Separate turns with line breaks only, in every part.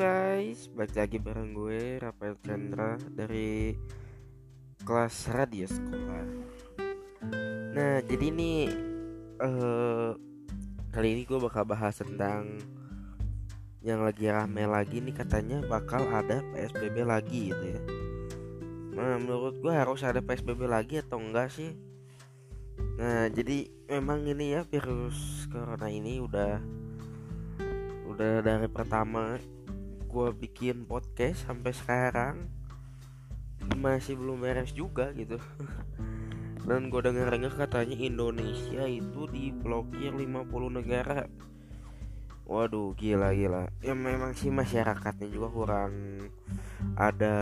guys, balik lagi bareng gue Rafael Chandra dari kelas radio sekolah. Nah, jadi ini uh, kali ini gue bakal bahas tentang yang lagi rame lagi nih katanya bakal ada PSBB lagi gitu ya. Nah, menurut gue harus ada PSBB lagi atau enggak sih? Nah, jadi memang ini ya virus corona ini udah udah dari pertama gue bikin podcast sampai sekarang masih belum beres juga gitu. Dan gue denger dengar katanya Indonesia itu diblokir 50 negara. Waduh gila gila. Ya memang sih masyarakatnya juga kurang ada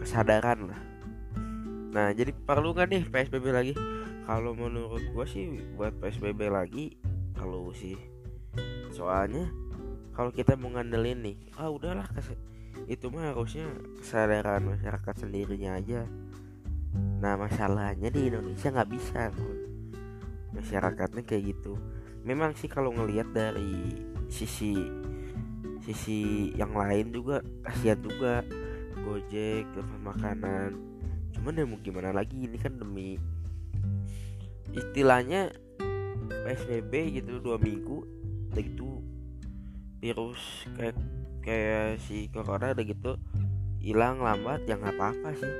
kesadaran lah. Nah jadi perlu kan nih PSBB lagi? Kalau menurut gue sih buat PSBB lagi kalau sih. Soalnya kalau kita mau ngandelin nih ah udahlah itu mah harusnya kesadaran masyarakat sendirinya aja. Nah masalahnya di Indonesia nggak bisa masyarakatnya kayak gitu. Memang sih kalau ngelihat dari sisi sisi yang lain juga kasihan juga gojek telepon makanan. Cuman ya mau gimana lagi ini kan demi istilahnya PSBB gitu dua minggu begitu virus kayak kayak si corona udah gitu hilang lambat ya nggak apa-apa sih.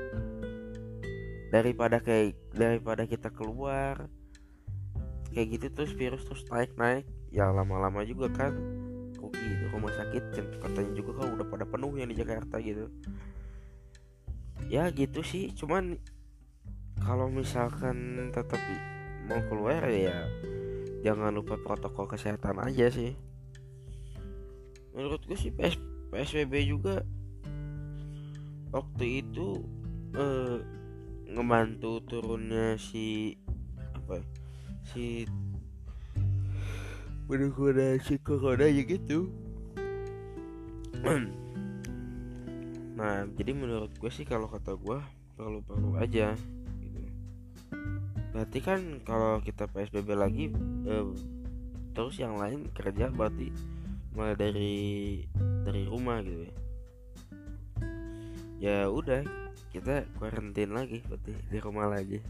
Daripada kayak daripada kita keluar kayak gitu terus virus terus naik naik. Ya lama-lama juga kan rugi itu rumah sakit dan katanya juga kan udah pada penuh yang di Jakarta gitu. Ya gitu sih cuman kalau misalkan tetap mau keluar ya jangan lupa protokol kesehatan aja sih menurut gue sih PS, PSBB juga waktu itu eh, ngebantu turunnya si apa ya, si bener si corona aja gitu. Nah jadi menurut gue sih kalau kata gue perlu-perlu aja gitu. Berarti kan kalau kita PSBB lagi eh, terus yang lain kerja berarti mulai dari dari rumah gitu ya. Ya udah kita karantin lagi berarti di rumah lagi.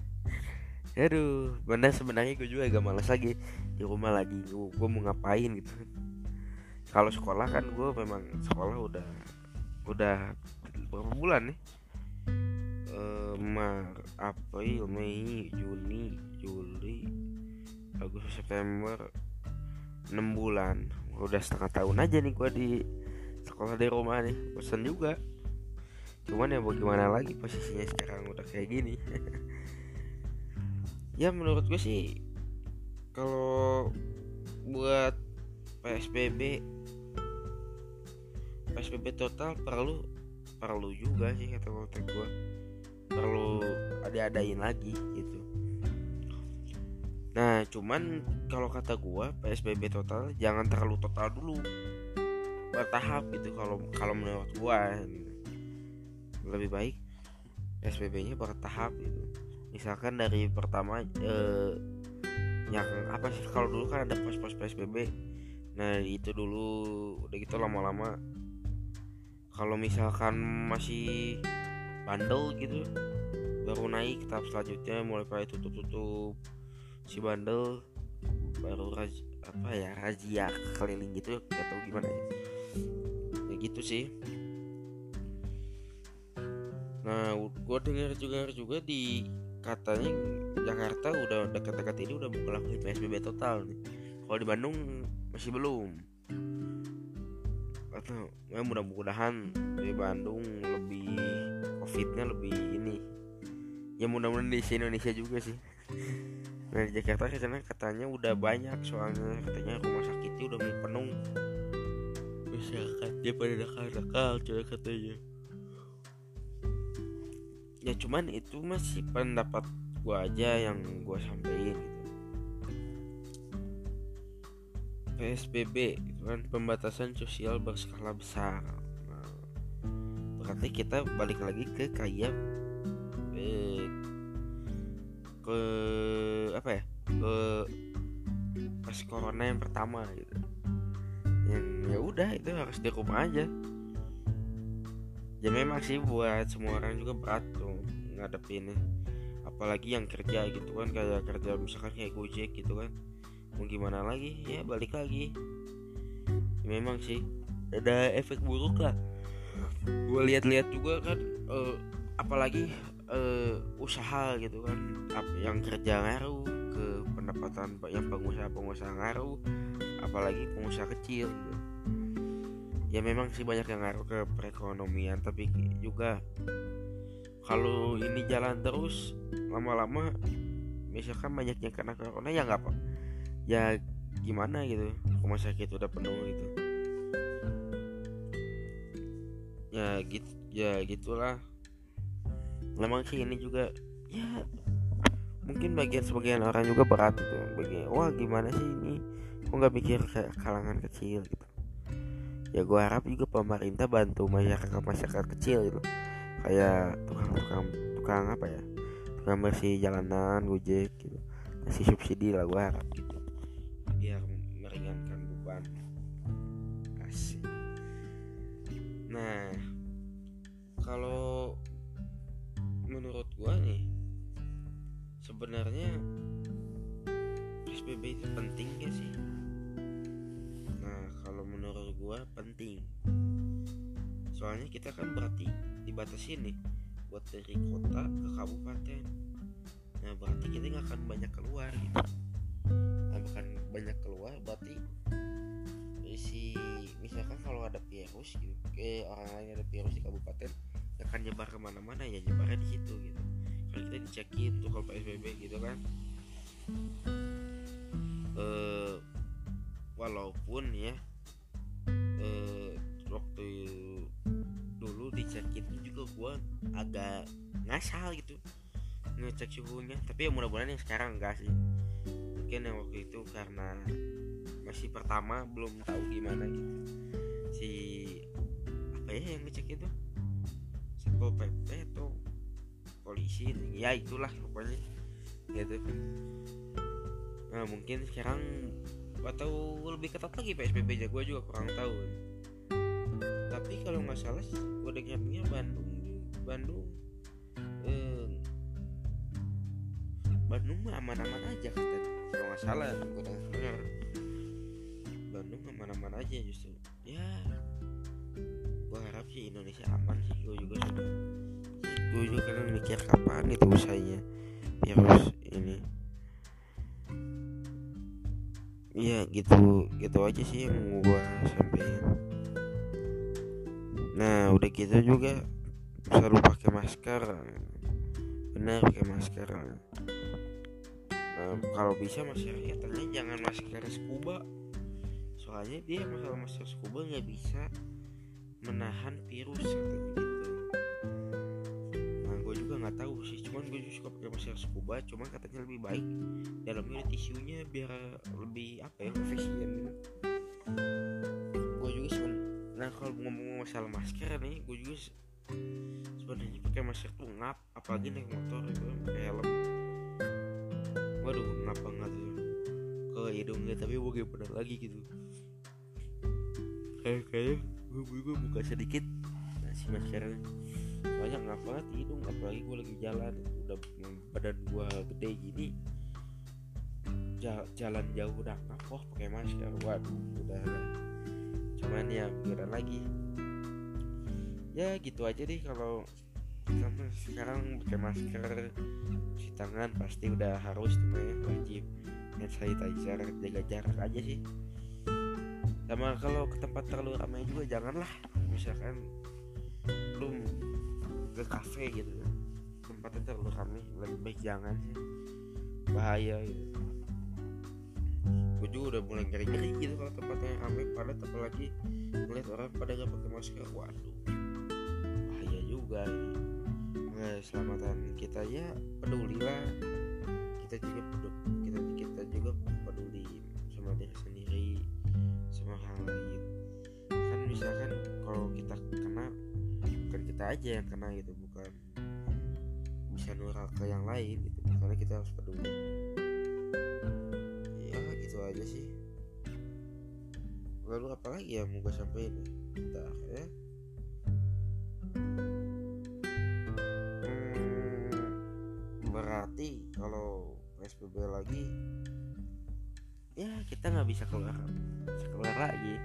Aduh benar sebenarnya gue juga agak malas lagi di rumah lagi. Gue, gue mau ngapain gitu. Kalau sekolah kan gue memang sekolah udah udah berapa bulan nih? Uh, Mar April Mei Juni Juli Agustus September 6 bulan udah setengah tahun aja nih gue di sekolah di rumah nih bosan juga. Cuman ya bagaimana lagi posisinya sekarang udah kayak gini. Ya menurut gue sih kalau buat PSBB PSBB total perlu perlu juga sih kata kata gue perlu ada-adain lagi gitu Nah, cuman kalau kata gua PSBB total jangan terlalu total dulu. Bertahap gitu kalau kalau menurut gua lebih baik PSBB-nya bertahap gitu. Misalkan dari pertama eh, yang apa sih kalau dulu kan ada pos-pos PSBB. Nah, itu dulu udah gitu lama-lama kalau misalkan masih bandel gitu baru naik tahap selanjutnya mulai pada tutup-tutup si bandel baru raz, apa ya razia keliling gitu gak tahu gimana ya. Ya gitu sih. Nah gue dengar juga juga di katanya Jakarta udah dekat-dekat ini udah melakukan PSBB total nih. Kalau di Bandung masih belum. Atau ya mudah-mudahan di Bandung lebih covidnya lebih ini. Ya mudah-mudahan di Indonesia juga sih Nah di Jakarta katanya katanya udah banyak soalnya. Katanya rumah sakitnya udah mau penuh. Dia pada nakal-nakal coba katanya. Ya cuman itu masih pendapat gua aja yang gua sampaikan gitu. PSBB itu kan. Pembatasan sosial berskala besar. Nah, berarti kita balik lagi ke kayak eh, ke apa ya ke pas corona yang pertama gitu. Yang ya udah itu harus di rumah aja. Ya memang sih buat semua orang juga berat tuh ngadepin apalagi yang kerja gitu kan kayak kerja misalkan kayak gojek gitu kan. Mau gimana lagi? Ya balik lagi. Ya, memang sih ada efek buruk lah. Gue lihat-lihat juga kan uh, apalagi uh, usaha gitu kan. Yang kerja ngaruh ke pendapatan yang pengusaha-pengusaha ngaruh apalagi pengusaha kecil gitu. Ya memang sih banyak yang ngaruh ke perekonomian tapi juga kalau ini jalan terus lama-lama misalkan banyak yang kena corona ya nggak apa ya gimana gitu rumah sakit udah penuh gitu. Ya gitu ya gitulah memang sih ini juga ya mungkin bagian sebagian orang juga berat gitu. Bagian wah gimana sih ini? Kok nggak mikir kayak kalangan kecil? gitu. Ya gue harap juga pemerintah bantu masyarakat masyarakat kecil gitu. Kayak tukang tukang tukang apa ya? Tukang bersih jalanan gojek gitu. Kasih subsidi lah gue harap. Gitu biar meringankan beban. Asik. Nah kalau sebenarnya PSBB itu penting gak sih? Gua penting. Soalnya kita kan berarti dibatasi nih buat dari kota ke kabupaten. Nah berarti kita nggak akan banyak keluar gitu. Nah bukan banyak keluar berarti si misalkan kalau ada virus gitu ke orang lain ada virus di kabupaten akan nyebar ke mana-mana ya nyebarnya di situ gitu kalau kita dicekin tuh kalau psbb gitu kan. Eh walaupun ya eh, waktu dulu dicekin juga gue agak ngasal gitu ngecek suhunya. Tapi ya mudah-mudahan yang sekarang enggak sih. Mungkin yang waktu itu karena masih pertama belum tahu gimana gitu. Si apa ya yang ngecek itu? Satpol pp polisi ya itulah pokoknya. Gitu. Nah mungkin sekarang atau lebih ketat lagi PSBB nya gue juga kurang tahu. Tapi kalau nggak salah gue dengarnya Bandung Bandung eh, Bandung mah aman-aman aja kata kalau nggak salah gue dengar. Bandung aman-aman aja justru. Ya gue harap sih Indonesia aman sih gue juga sudah gue juga kadang mikir kapan itu usainya virus ini. Iya gitu gitu aja sih yang gua sampaikan nah udah gitu juga selalu pakai masker. Benar pakai masker. Nah, kalau bisa masyarakatnya jangan masker scuba. Soalnya dia masalah masker scuba nggak bisa menahan virus katanya sih cuman gue suka pakai masker scuba cuman katanya lebih baik dalamnya ada tisunya biar lebih apa ya efisien gitu. Gue juga sebenernya nah kalau ngomong masalah masker nih gue juga sebenarnya pakai masker tuh ngap apalagi naik motor itu pakai helm. Waduh ngap banget tuh ke hidungnya tapi gue pernah lagi gitu. Kayak kayak gue, gue buka sedikit nah si maskernya banyak ngap banget hidung apalagi gue lagi jalan. Udah badan gue gede gini. Jalan jauh udah ngapoh pakai masker. Waduh udah. Cuman ya pikiran lagi. Ya gitu aja deh kalau sampai sekarang pakai masker cuci tangan pasti udah harus cuma ya wajib. Hand sanitizer jaga jarak aja sih. Sama kalau ke tempat terlalu ramai juga janganlah. Misalkan belum kafe gitu. Tempatnya terlalu kami lebih baik jangan sih. Bahaya gitu. Gue juga udah mulai ngeri ngeri gitu kalau tempatnya rame pada apalagi ngeliat orang pada gak pakai masker. Waduh bahaya juga. Ya. nah selamatan kita ya peduli lah. Kita juga peduli kita aja yang kena gitu bukan bisa nular ke yang lain gitu. Karena kita harus peduli. Ya gitu aja sih. Lalu apa lagi ya mau gue sampaikan? Kita ya. Hmm, berarti kalau PSBB lagi ya kita nggak bisa keluar bisa keluar lagi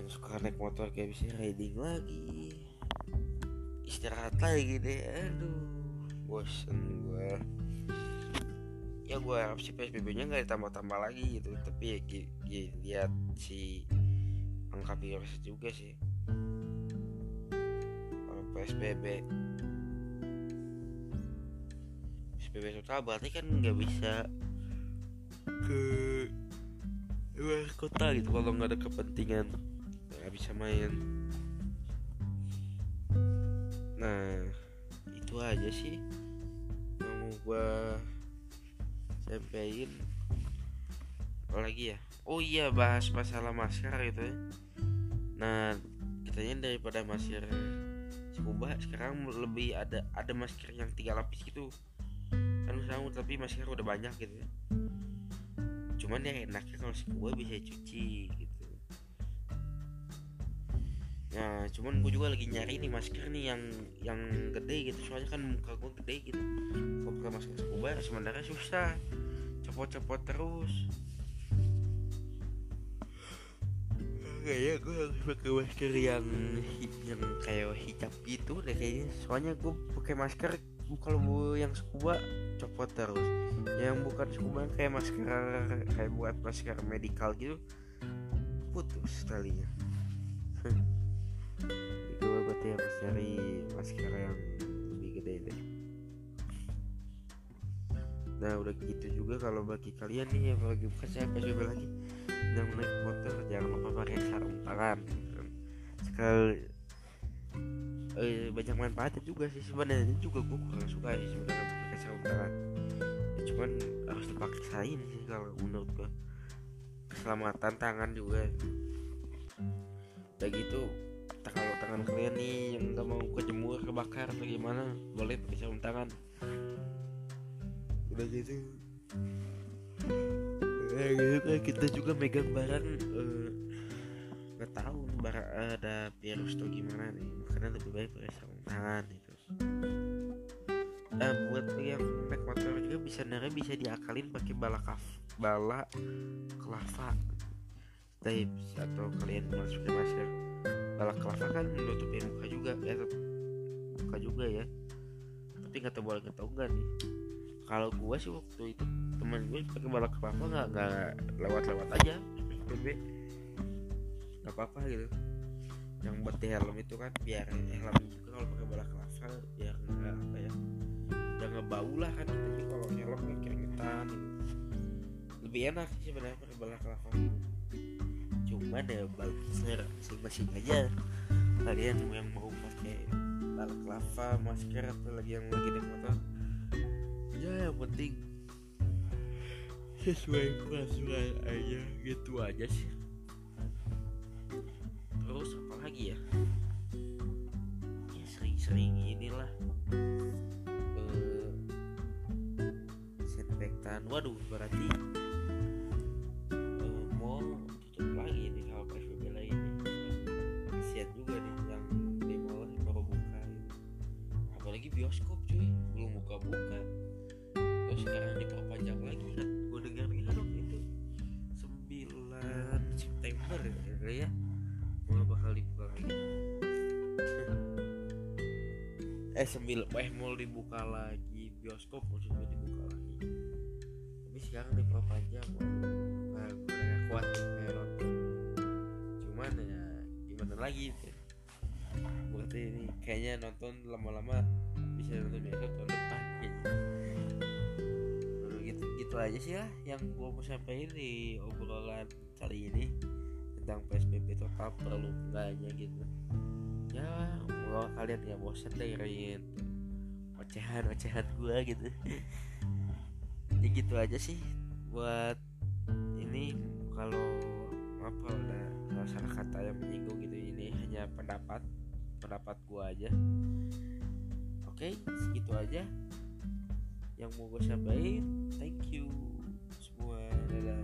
yang suka naik motor kayak bisa riding lagi. Istirahat lagi deh aduh bosen gue ya gue harap si psbb nya nggak ditambah-tambah lagi gitu tapi ya, lihat si angka virus juga sih. Kalau psbb PSBB total berarti kan nggak bisa ke luar kota gitu kalau nggak ada kepentingan nggak bisa main. Nah itu aja sih yang mau gua sampaikan apa lagi ya? Oh iya bahas masalah masker gitu ya. Nah kitanya daripada masker scuba sekarang lebih ada ada masker yang tiga lapis gitu. Kan sama tapi masker udah banyak gitu ya. Cuman yang enaknya kalau gue bisa cuci nah cuman gue juga lagi nyari nih masker nih yang yang gede gitu. Soalnya kan muka gue gede gitu. Kalau pakai masker scuba sebenarnya susah. Cepot-cepot terus. Kayaknya gue harus pakai masker yang yang kayak hijab gitu deh kayaknya. Soalnya gue pakai masker kalau yang scuba copot terus. Yang bukan scuba kayak masker kayak buat masker medikal gitu putus talinya berarti harus cari masker yang lebih gede deh. Nah udah gitu juga kalau bagi kalian nih yang lagi bukan saya PSBB lagi yang naik motor jangan lupa pakai sarung tangan. Sekali eh, banyak manfaatnya juga sih. Sebenarnya juga gue kurang suka sih sebenarnya pakai sarung tangan. Ya, cuman harus dipaksain sih kalau menurut gue keselamatan tangan juga. Udah gitu kalau tangan kalian nih yang nggak mau kejemur kebakar atau gimana? Boleh pakai sarung tangan. Udah gitu. Ya gitu. Kita juga megang barang uh, nggak tahu barang ada virus atau gimana nih. Makanya lebih baik pakai sarung tangan itu nah buat yang naik motor juga bisa nara bisa diakalin pakai bala kaf bala kelapa tips atau kalian masukin masker bala kelapa kan nutupin muka juga ya muka juga ya. Tapi nggak tahu boleh tahu enggak nih. Kalau gua sih waktu itu teman gue pakai bala kelapa nggak nggak lewat-lewat aja PSBB nggak apa-apa gitu. Yang buat di helm itu kan biar helm juga kalau pakai bola kelapa biar nggak apa ya nggak bau lah kan tapi kalau helm kayak keringetan lebih enak sih sebenarnya pakai bola kelapa cuman ya bagusnya masing-masing aja. Kalian yang mau pakai bola kelapa masker atau lagi yang lagi di motor? Ya yang penting sesuai peraturan aja. Gitu aja sih. Terus apa lagi ya? Ya sering-sering inilah uh, disinfektan waduh berarti eh sembil eh mau dibuka lagi bioskop maksudnya dibuka lagi. Tapi sekarang diperpanjang nah gue kuat kayak nonton cuman ya gimana lagi gitu. berarti ini kayaknya nonton lama-lama bisa nonton besok tahun depan gitu. Gitu gitu aja sih lah yang gue mau sampaikan di obrolan kali ini tentang PSBB total perlu enggaknya gitu. ya kalian nggak bosan dengerin ocehan ocehan gue gitu. Ya gitu aja sih buat ini kalau apa ada salah kata yang menyinggung gitu ini hanya pendapat pendapat gue aja. Oke segitu aja yang mau gue sampaikan. Thank you semua. Dadah